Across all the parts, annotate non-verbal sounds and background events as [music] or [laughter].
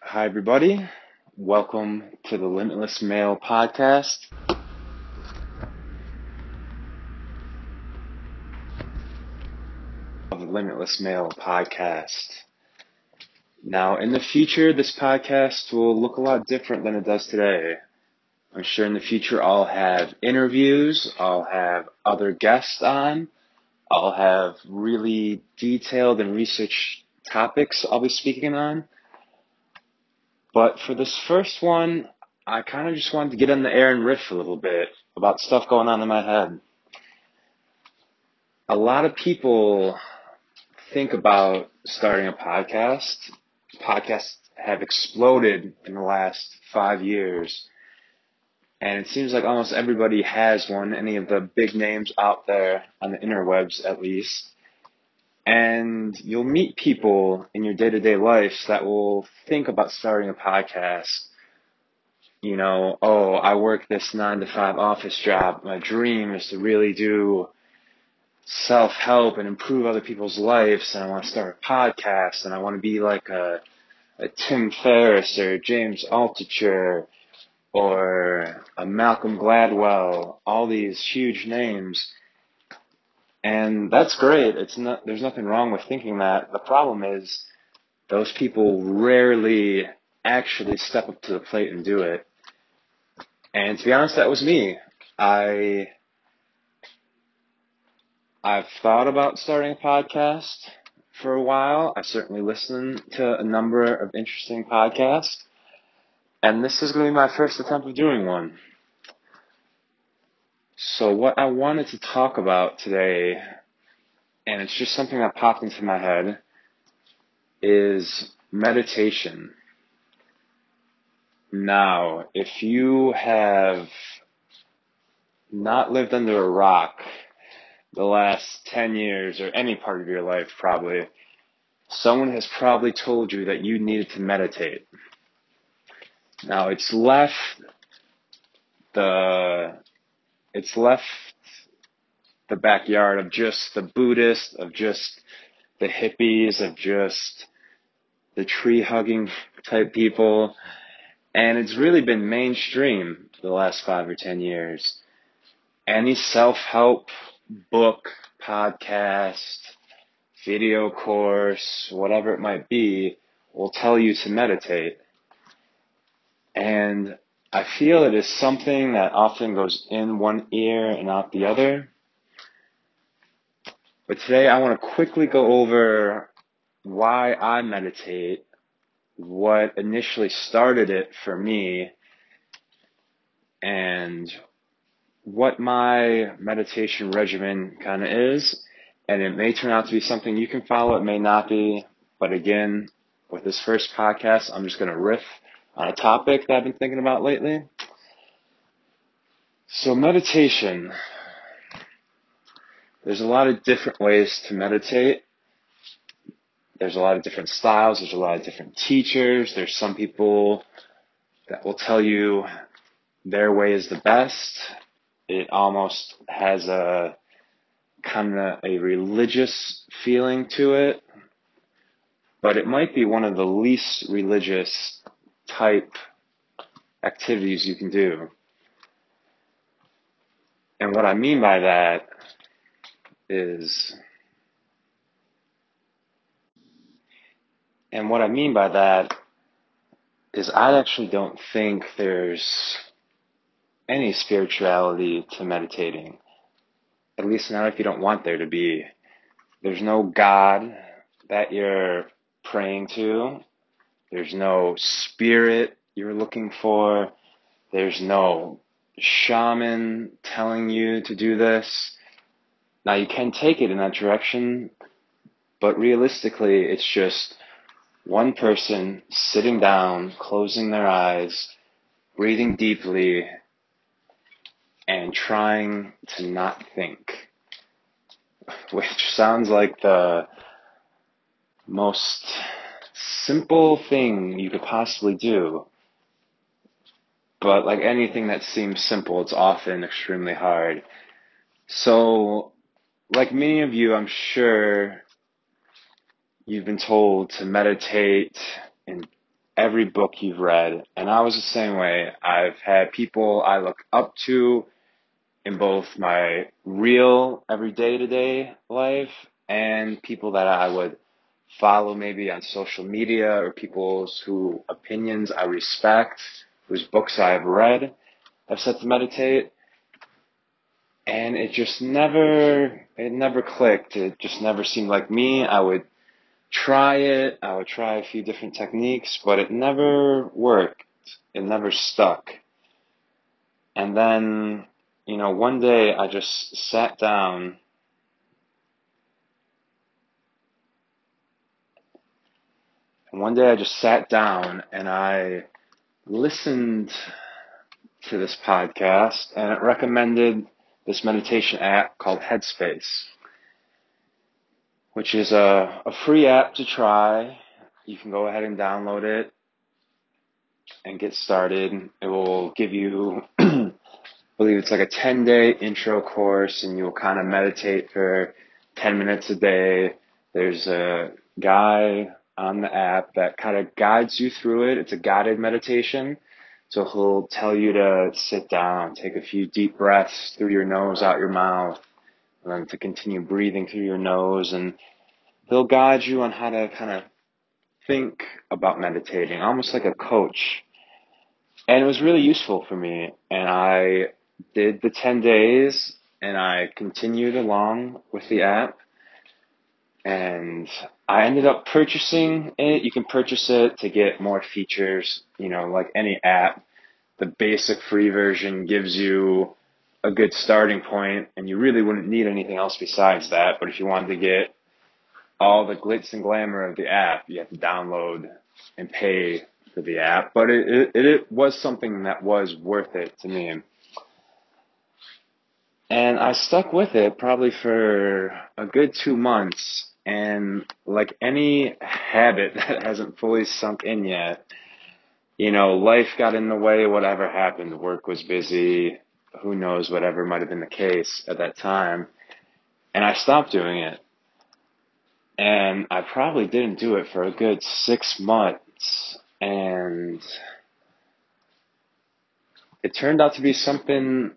Hi, everybody. Welcome to the Limitless Male podcast. Of the Limitless Male podcast. Now, in the future, this podcast will look a lot different than it does today. I'm sure in the future I'll have interviews, I'll have other guests on, I'll have really detailed and researched topics I'll be speaking on. But for this first one, I kind of just wanted to get in the air and riff a little bit about stuff going on in my head. A lot of people think about starting a podcast. Podcasts have exploded in the last five years. And it seems like almost everybody has one, any of the big names out there on the interwebs at least. And you'll meet people in your day to day life that will think about starting a podcast. You know, oh, I work this nine to five office job. My dream is to really do self help and improve other people's lives. And I want to start a podcast and I want to be like a, a Tim Ferriss or James Altucher or a Malcolm Gladwell, all these huge names. And that's great. It's not, there's nothing wrong with thinking that. The problem is those people rarely actually step up to the plate and do it. And to be honest, that was me. I, I've thought about starting a podcast for a while. I certainly listen to a number of interesting podcasts. And this is going to be my first attempt of doing one. So what I wanted to talk about today, and it's just something that popped into my head, is meditation. Now, if you have not lived under a rock the last 10 years or any part of your life probably, someone has probably told you that you needed to meditate. Now it's left the it's left the backyard of just the Buddhists, of just the hippies, of just the tree hugging type people. And it's really been mainstream for the last five or ten years. Any self-help book, podcast, video course, whatever it might be, will tell you to meditate. And I feel it is something that often goes in one ear and out the other. But today I want to quickly go over why I meditate, what initially started it for me, and what my meditation regimen kind of is. And it may turn out to be something you can follow, it may not be. But again, with this first podcast, I'm just going to riff on a topic that I've been thinking about lately. So meditation. There's a lot of different ways to meditate. There's a lot of different styles. There's a lot of different teachers. There's some people that will tell you their way is the best. It almost has a kind of a religious feeling to it, but it might be one of the least religious type activities you can do. And what I mean by that is, and what I mean by that is I actually don't think there's any spirituality to meditating. At least not if you don't want there to be. There's no God that you're praying to. There's no spirit you're looking for. There's no shaman telling you to do this. Now you can take it in that direction, but realistically it's just one person sitting down, closing their eyes, breathing deeply, and trying to not think. [laughs] Which sounds like the most simple thing you could possibly do. But like anything that seems simple, it's often extremely hard. So, like many of you, I'm sure you've been told to meditate in every book you've read. And I was the same way. I've had people I look up to in both my real everyday to day life and people that I would follow maybe on social media or people's who opinions I respect, whose books I've read, I've said to meditate. And it just never, it never clicked. It just never seemed like me. I would try it. I would try a few different techniques, but it never worked. It never stuck. And then, you know, one day I just sat down And one day I just sat down and I listened to this podcast and it recommended this meditation app called Headspace, which is a, a free app to try. You can go ahead and download it and get started. It will give you, [clears throat] I believe it's like a 10 day intro course and you'll kind of meditate for 10 minutes a day. There's a guy on the app that kind of guides you through it. It's a guided meditation. So he'll tell you to sit down, take a few deep breaths through your nose, out your mouth, and then to continue breathing through your nose. And he'll guide you on how to kind of think about meditating, almost like a coach. And it was really useful for me. And I did the 10 days and I continued along with the app and I ended up purchasing it. You can purchase it to get more features, you know, like any app. The basic free version gives you a good starting point, and you really wouldn't need anything else besides that. But if you wanted to get all the glitz and glamour of the app, you have to download and pay for the app. But it, it, it was something that was worth it to me. And I stuck with it probably for a good two months. And like any habit that hasn't fully sunk in yet, you know, life got in the way, whatever happened. Work was busy. Who knows, whatever might have been the case at that time. And I stopped doing it. And I probably didn't do it for a good six months. And it turned out to be something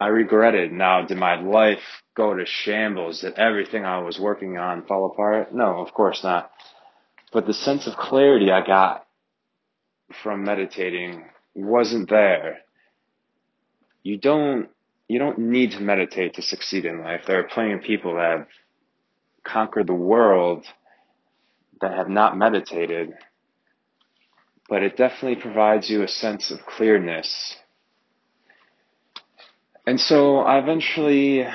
I regretted. Now, did my life go to shambles? Did everything I was working on fall apart? No, of course not. But the sense of clarity I got from meditating wasn't there. You don't, you don't need to meditate to succeed in life. There are plenty of people that have conquered the world that have not meditated, but it definitely provides you a sense of clearness and so I eventually,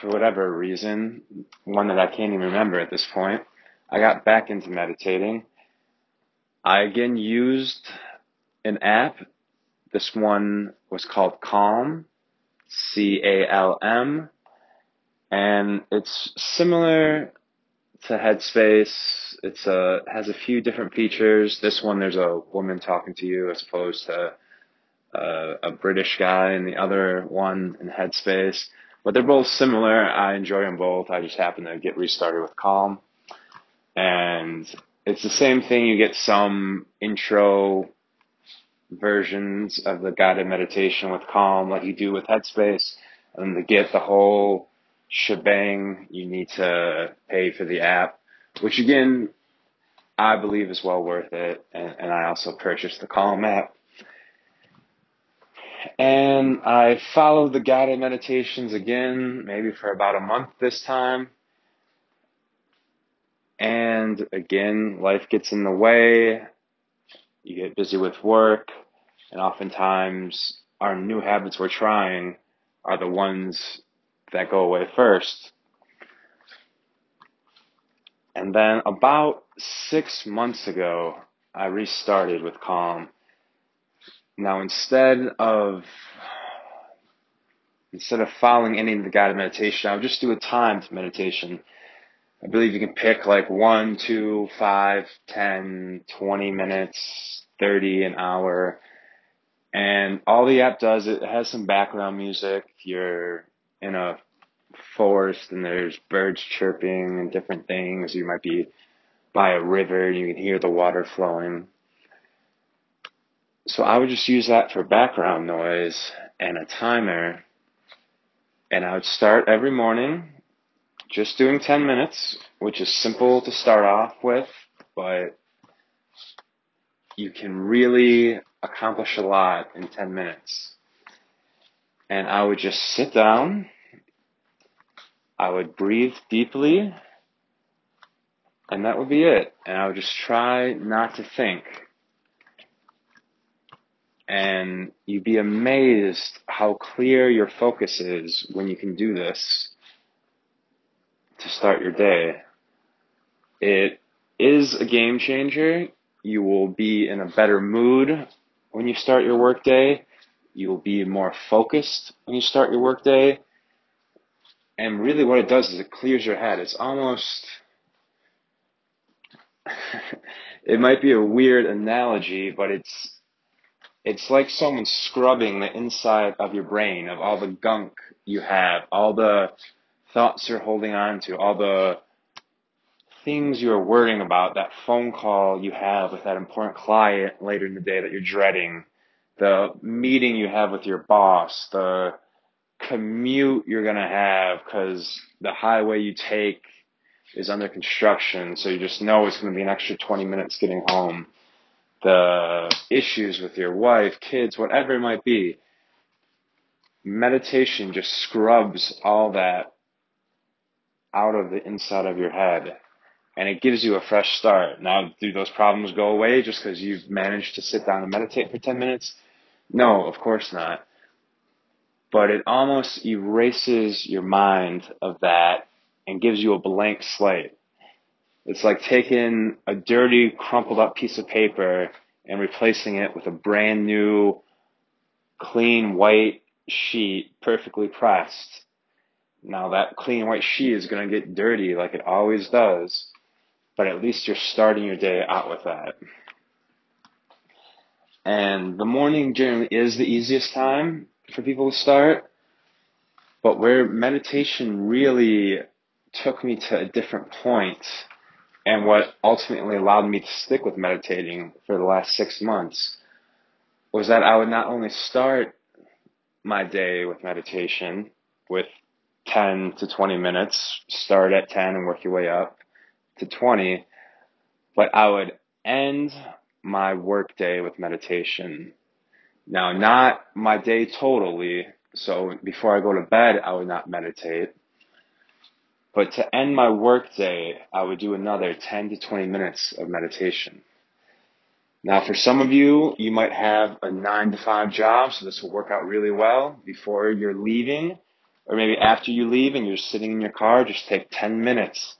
for whatever reason, one that I can't even remember at this point, I got back into meditating. I again used an app. This one was called Calm, C A L M, and it's similar to Headspace. It's a has a few different features. This one, there's a woman talking to you as opposed to a British guy and the other one in Headspace. But they're both similar. I enjoy them both. I just happen to get restarted with Calm. And it's the same thing. You get some intro versions of the guided meditation with Calm like you do with Headspace. And to get the whole shebang, you need to pay for the app, which again, I believe is well worth it. And, and I also purchased the Calm app and I followed the guided meditations again, maybe for about a month this time. And again, life gets in the way. You get busy with work. And oftentimes, our new habits we're trying are the ones that go away first. And then about six months ago, I restarted with Calm. Now, instead of instead of following any of the guided meditation, I would just do a timed meditation. I believe you can pick like one, two, five, ten, twenty minutes, 30, an hour. And all the app does, it has some background music. You're in a forest and there's birds chirping and different things. You might be by a river and you can hear the water flowing. So I would just use that for background noise and a timer. And I would start every morning just doing 10 minutes, which is simple to start off with, but you can really accomplish a lot in 10 minutes. And I would just sit down. I would breathe deeply. And that would be it. And I would just try not to think. And you'd be amazed how clear your focus is when you can do this to start your day. It is a game changer. You will be in a better mood when you start your workday. You will be more focused when you start your workday. And really what it does is it clears your head. It's almost, [laughs] it might be a weird analogy, but it's, it's like someone scrubbing the inside of your brain of all the gunk you have, all the thoughts you're holding on to, all the things you're worrying about, that phone call you have with that important client later in the day that you're dreading, the meeting you have with your boss, the commute you're going to have because the highway you take is under construction, so you just know it's going to be an extra 20 minutes getting home. The issues with your wife, kids, whatever it might be. Meditation just scrubs all that out of the inside of your head and it gives you a fresh start. Now, do those problems go away just because you've managed to sit down and meditate for 10 minutes? No, of course not. But it almost erases your mind of that and gives you a blank slate. It's like taking a dirty, crumpled up piece of paper and replacing it with a brand new, clean white sheet, perfectly pressed. Now that clean white sheet is going to get dirty like it always does but at least you're starting your day out with that. And the morning generally is the easiest time for people to start, but where meditation really took me to a different point and what ultimately allowed me to stick with meditating for the last six months was that I would not only start my day with meditation with 10 to 20 minutes, start at 10 and work your way up, to 20, but I would end my work day with meditation. Now, not my day totally. So before I go to bed, I would not meditate. But to end my workday, I would do another 10 to 20 minutes of meditation. Now, for some of you, you might have a nine to five job, so this will work out really well before you're leaving, or maybe after you leave and you're sitting in your car, just take 10 minutes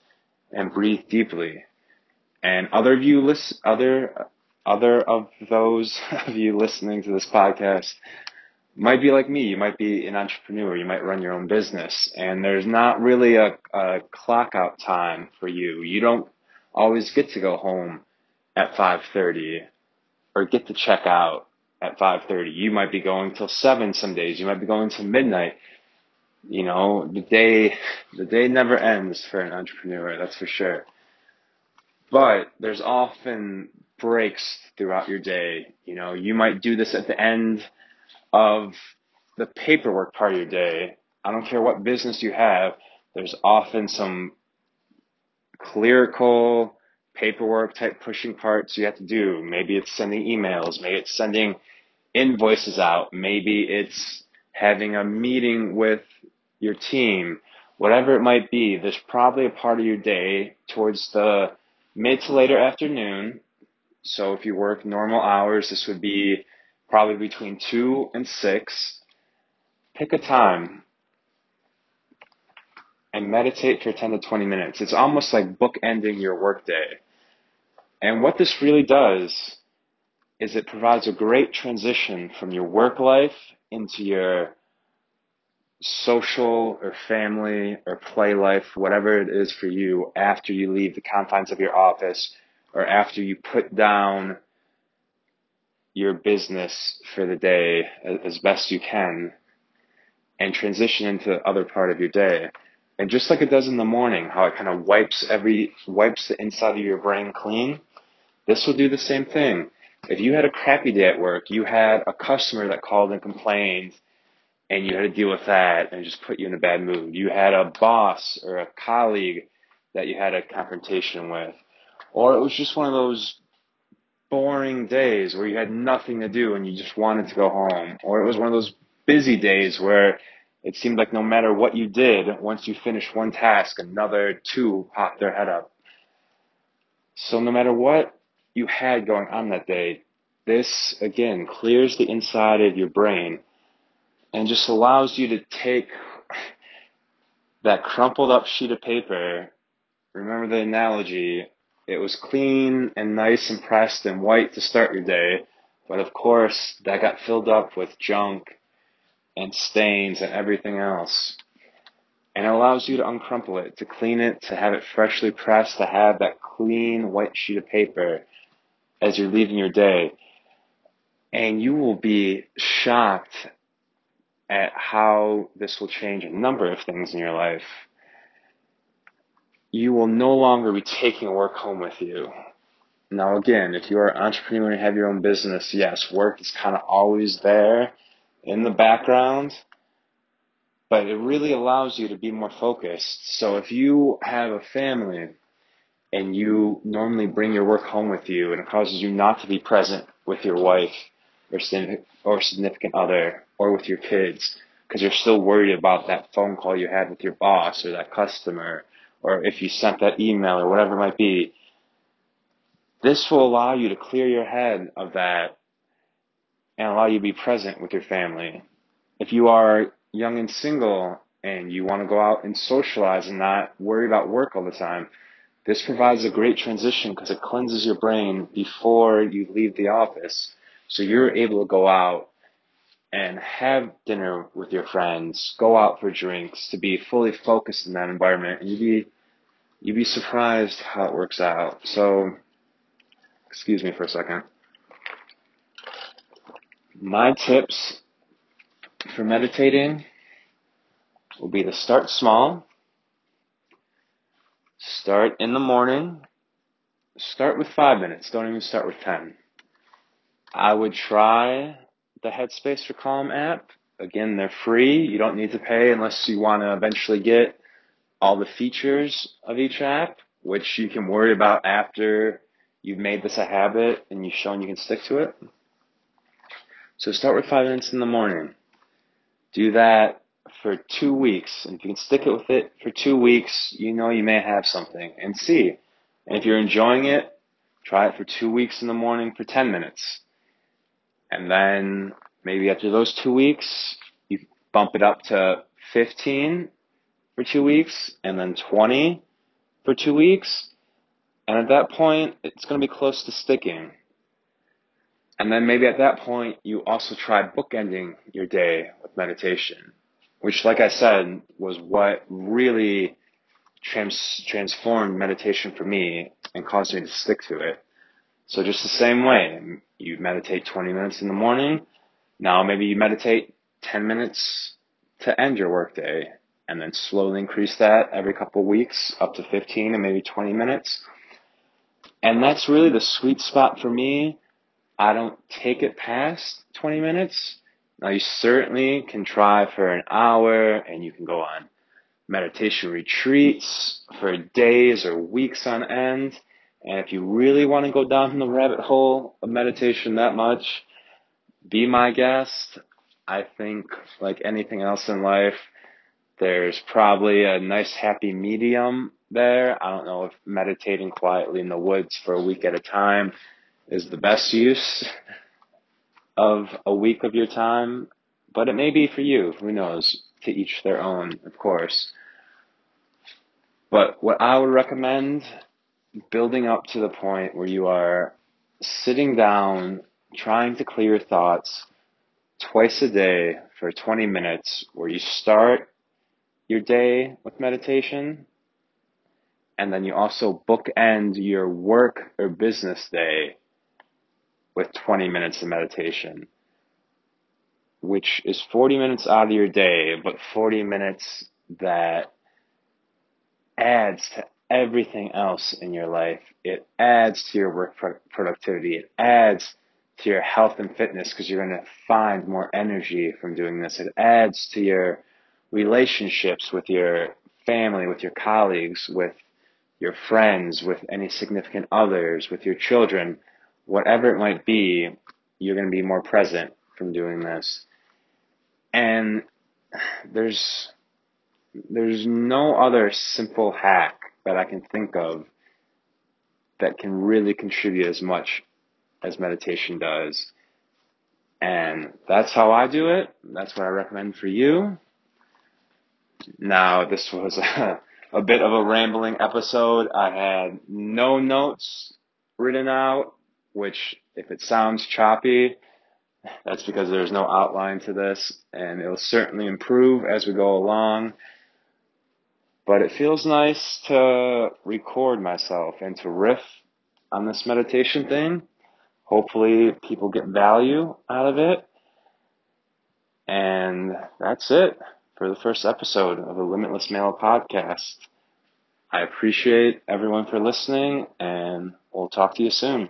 and breathe deeply. And other of you listen, other, other of those [laughs] of you listening to this podcast might be like me. You might be an entrepreneur. You might run your own business and there's not really a, a clock out time for you. You don't always get to go home at 5.30 or get to check out at 5.30. You might be going till 7 some days. You might be going till midnight. You know, the day, the day never ends for an entrepreneur, that's for sure. But there's often breaks throughout your day. You know, you might do this at the end of the paperwork part of your day. I don't care what business you have, there's often some clerical paperwork type pushing parts you have to do. Maybe it's sending emails, maybe it's sending invoices out, maybe it's having a meeting with your team, whatever it might be, there's probably a part of your day towards the mid to later afternoon. So if you work normal hours, this would be probably between 2 and 6. Pick a time and meditate for 10 to 20 minutes. It's almost like bookending your workday. And what this really does is it provides a great transition from your work life into your social or family or play life, whatever it is for you, after you leave the confines of your office or after you put down your business for the day as best you can and transition into the other part of your day. And just like it does in the morning, how it kind of wipes every, wipes the inside of your brain clean, this will do the same thing. If you had a crappy day at work, you had a customer that called and complained, and you had to deal with that and just put you in a bad mood. You had a boss or a colleague that you had a confrontation with, or it was just one of those boring days where you had nothing to do and you just wanted to go home, or it was one of those busy days where it seemed like no matter what you did, once you finished one task, another two popped their head up. So no matter what you had going on that day, this again clears the inside of your brain and just allows you to take that crumpled up sheet of paper. Remember the analogy. It was clean and nice and pressed and white to start your day, but of course that got filled up with junk and stains and everything else. And it allows you to uncrumple it, to clean it, to have it freshly pressed, to have that clean white sheet of paper as you're leaving your day. And you will be shocked at how this will change a number of things in your life. You will no longer be taking work home with you. Now again, if you are an entrepreneur and have your own business, yes, work is kind of always there in the background, but it really allows you to be more focused. So if you have a family and you normally bring your work home with you and it causes you not to be present with your wife or, or significant other or with your kids because you're still worried about that phone call you had with your boss or that customer or if you sent that email or whatever it might be. This will allow you to clear your head of that and allow you to be present with your family. If you are young and single and you want to go out and socialize and not worry about work all the time, this provides a great transition because it cleanses your brain before you leave the office. So you're able to go out and have dinner with your friends, go out for drinks, to be fully focused in that environment, and you'd be you'd be surprised how it works out. So, excuse me for a second. My tips for meditating will be to start small. Start in the morning. Start with five minutes. Don't even start with 10. I would try the Headspace for Calm app. Again, they're free. You don't need to pay unless you want to eventually get all the features of each app, which you can worry about after you've made this a habit and you've shown you can stick to it. So start with five minutes in the morning. Do that for two weeks. And if you can stick it with it for two weeks, you know you may have something and see. And if you're enjoying it, try it for two weeks in the morning for 10 minutes. And then maybe after those two weeks, you bump it up to 15 for two weeks and then 20 for two weeks. And at that point, it's going to be close to sticking. And then maybe at that point, you also try bookending your day with meditation, which, like I said, was what really trans- transformed meditation for me and caused me to stick to it. So just the same way, you meditate 20 minutes in the morning. Now maybe you meditate 10 minutes to end your workday and then slowly increase that every couple of weeks up to 15 and maybe 20 minutes. And that's really the sweet spot for me. I don't take it past 20 minutes. Now you certainly can try for an hour and you can go on meditation retreats for days or weeks on end and if you really want to go down the rabbit hole of meditation that much, be my guest. I think, like anything else in life, there's probably a nice happy medium there. I don't know if meditating quietly in the woods for a week at a time is the best use of a week of your time, but it may be for you. Who knows? To each their own, of course. But what I would recommend building up to the point where you are sitting down, trying to clear your thoughts twice a day for 20 minutes, where you start your day with meditation, and then you also bookend your work or business day with 20 minutes of meditation, which is 40 minutes out of your day, but 40 minutes that adds to everything else in your life. It adds to your work productivity. It adds to your health and fitness because you're going to find more energy from doing this. It adds to your relationships with your family, with your colleagues, with your friends, with any significant others, with your children, whatever it might be, you're going to be more present from doing this. And there's there's no other simple hack that I can think of that can really contribute as much as meditation does. And that's how I do it. That's what I recommend for you. Now, this was a, [laughs] a bit of a rambling episode. I had no notes written out, which if it sounds choppy, that's because there's no outline to this, and it'll certainly improve as we go along. But it feels nice to record myself and to riff on this meditation thing. Hopefully, people get value out of it. And that's it for the first episode of the Limitless Male podcast. I appreciate everyone for listening, and we'll talk to you soon.